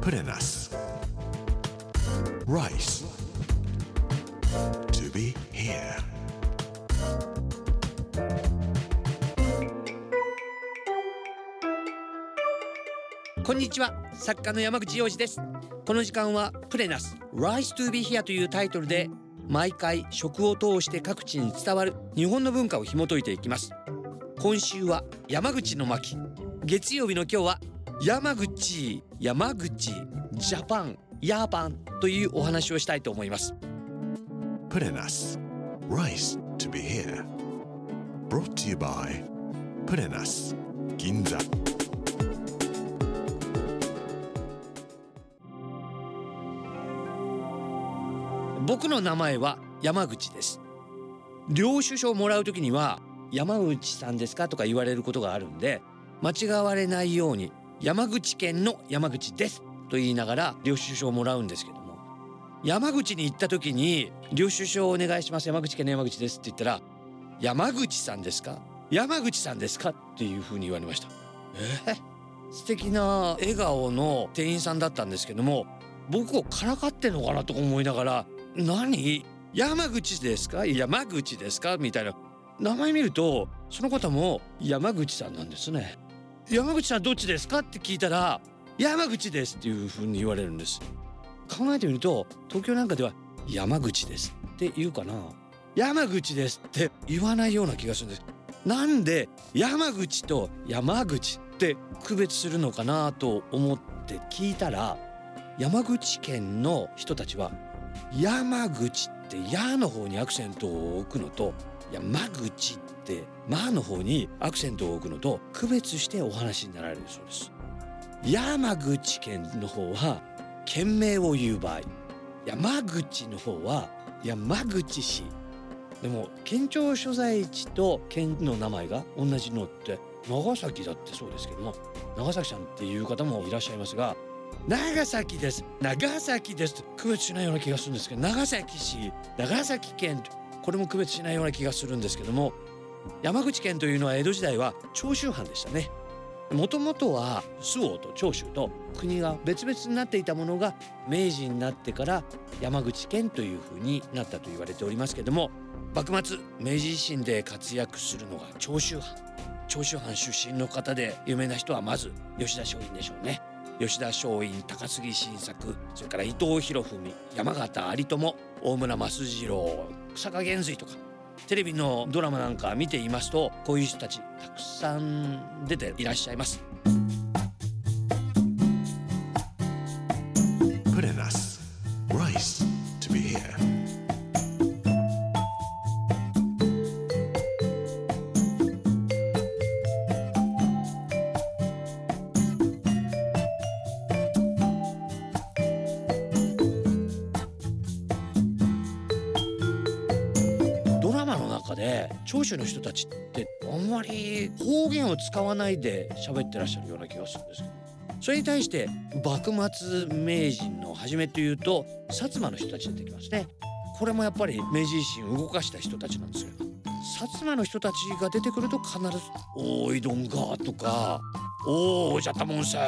Put in us. Rice. To be here. こんにちは作家の山口洋二ですこの時間はプレナス Rise to be here というタイトルで毎回食を通して各地に伝わる日本の文化を紐解いていきます今週は山口の巻月曜日の今日は山口山口ジャパンヤーパンというお話をしたいと思います Put in us. Rice to be here. Brought to you by Put in us. Ginza. 僕の名前は山口です領収書をもらう時には山口さんですかとか言われることがあるんで間違われないように山口県の山口ですと言いながら領収書をもらうんですけども。山口に行った時に領収書をお願いします山口県の山口ですって言ったら山口さんですか？山口さんですかっていうふうに言われました。え？ー素敵な笑顔の店員さんだったんですけども僕をからかってんのかなとか思いながら何？山口ですか？山口ですか？みたいな。名前見るとその方も山口さんなんですね山口さんどっちですか？って聞いたら山口ですっていう風に言われるんです。考えてみると東京なんかでは山口ですって言うかな。山口ですって言わないような気がするんです。なんで山口と山口って区別するのかなと思って聞いたら山口県の人たちは山口って「や」の方にアクセントを置くのと山口って「ま」の方にアクセントを置くのと区別してお話になられるそうです。山口県の方は県名を言う場合山口の方は山口市でも県庁所在地と県の名前が同じのって長崎だってそうですけども長崎さんっていう方もいらっしゃいますが長崎です長崎です区別しないような気がするんですけど長崎市長崎県これも区別しないような気がするんですけども山口県というのは江戸時代は長州藩でしたね。もともとは周防と長州と国が別々になっていたものが明治になってから山口県というふうになったと言われておりますけども幕末明治維新で活躍するのが長州藩。長州藩出身の方で有名な人はまず吉田松陰でしょうね。吉田松陰高杉晋作それから伊藤博文山形有朋大村益次郎草加源瑞とか。テレビのドラマなんか見ていますとこういう人たちたくさん出ていらっしゃいます。で長州の人たちってあんまり方言を使わないで喋ってらっしゃるような気がするんですけど。それに対して幕末明治の初めというと薩摩の人たち出てきますね。これもやっぱり明治維新を動かした人たちなんですけど薩摩の人たちが出てくると必ず「おーいどんが」とか「おーじゃったもんせ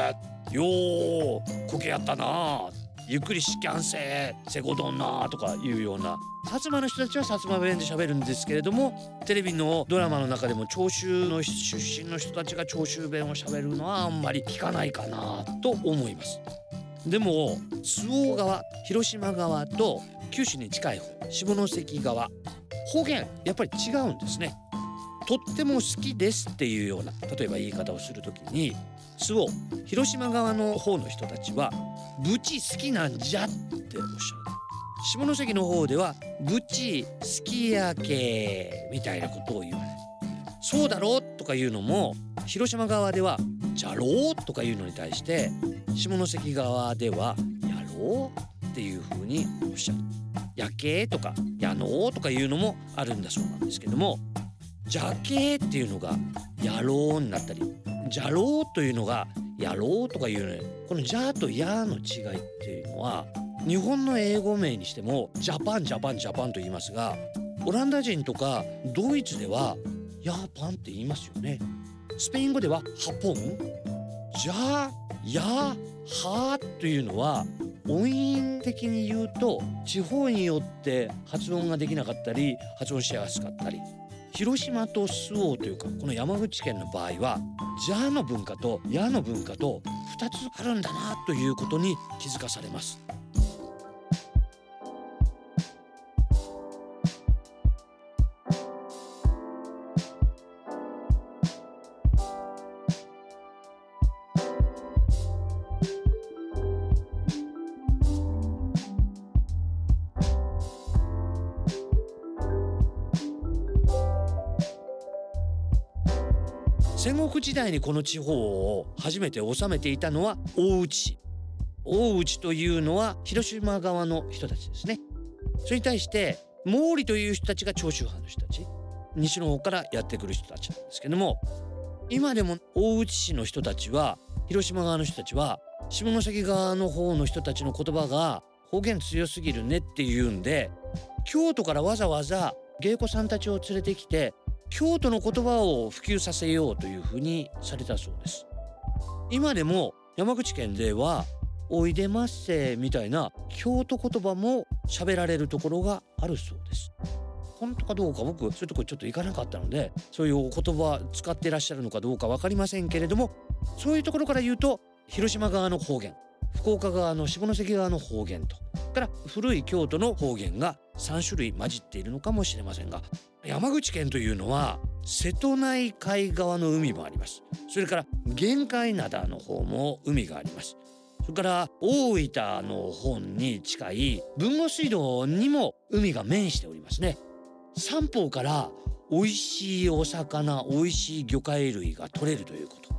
よーこけやったなゆっくりしきゃんせーせごどんな」とかいうような薩摩の人たちは薩摩弁で喋るんですけれどもテレビのドラマの中でも長州の出身の人たちが長州弁を喋るのはあんまり聞かないかなと思います。でも周防側広島側と九州に近い方下関側方言やっぱり違うんですね。とっても好きですっていうような例えば言い方をするときに周防広島側の方の人たちは「ブチ好きなんじゃ」っておっしゃる。下関の方では「ブチ好きやけ」みたいなことを言われる「そうだろ?」とか言うのも広島側では「じゃろう?」とか言うのに対して下関側では「やろう?」っていうふうにおっしゃる「やけ」とか「やのう?」とかいうのもあるんだそうなんですけども「じゃけ」っていうのが「やろう」になったり「じゃろう」というのが「やろう」とかいうのこの「じゃ」と「や」の違いっていうのは日本の英語名にしてもジャパンジャパンジャパンと言いますがオランダ人とかドイツではヤーパンって言いますよね。スペイン語ではハポン。じゃあやはーというのは音韻的に言うと地方によって発音ができなかったり発音しやすかったり。広島と周防というかこの山口県の場合は「じゃ」の文化と「や」の文化と2つあるんだなということに気づかされます。戦国時代にこの地方を初めて治めていたのは大内。大内というのは広島側の人たちですね。それに対して毛利という人たちが長州藩の人たち。西の方からやってくる人たちなんですけども今でも大内氏の人たちは広島側の人たちは下関側の方の人たちの言葉が方言強すぎるねっていうんで京都からわざわざ芸妓さんたちを連れてきて京都の言葉を普及させようというふうにされたそうです。今でも山口県ではおいでまっせみたいな京都言葉も喋られるところがあるそうです。本当かどうか僕そういうとこちょっと行かなかったのでそういうお言葉使ってらっしゃるのかどうか分かりませんけれどもそういうところから言うと広島側の方言。福岡側の下関側の方言と。から古い京都の方言が3種類混じっているのかもしれませんが山口県というのは瀬戸内海側の海もあります。それから玄界灘の方も海があります。それから大分の方に近い豊後水道にも海が面しておりますね。三方から美味しいお魚美味しい魚介類が取れるということ。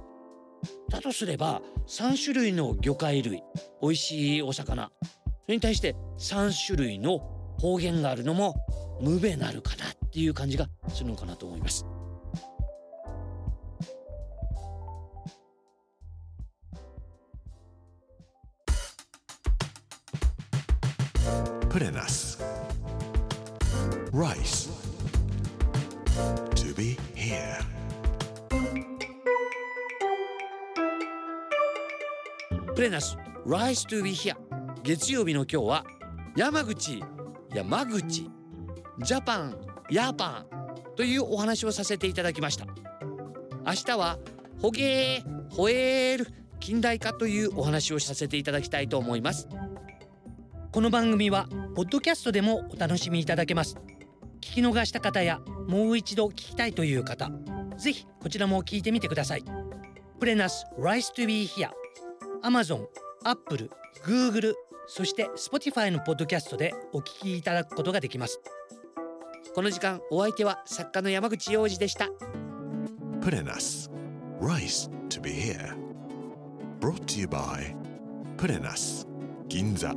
だとすれば3種類の魚介類美味しいお魚それに対して3種類の方言があるのも無べなるかなっていう感じがするのかなと思います。プレナス Rice. To be here. プレナス Rise to be here 月曜日の今日は山口山口ジャパンヤーパンというお話をさせていただきました。明日はホゲーホエール近代化というお話をさせていただきたいと思います。この番組はポッドキャストでもお楽しみいただけます。聞き逃した方やもう一度聞きたいという方ぜひこちらも聞いてみてください。プレナス Rice to be here アマゾン、アップル、グーグル、そしてスポティファイのポッドキャストでお聞きいただくことができます。この時間お相手は作家の山口洋二でした。プレナス Rice to be here. プレナス銀座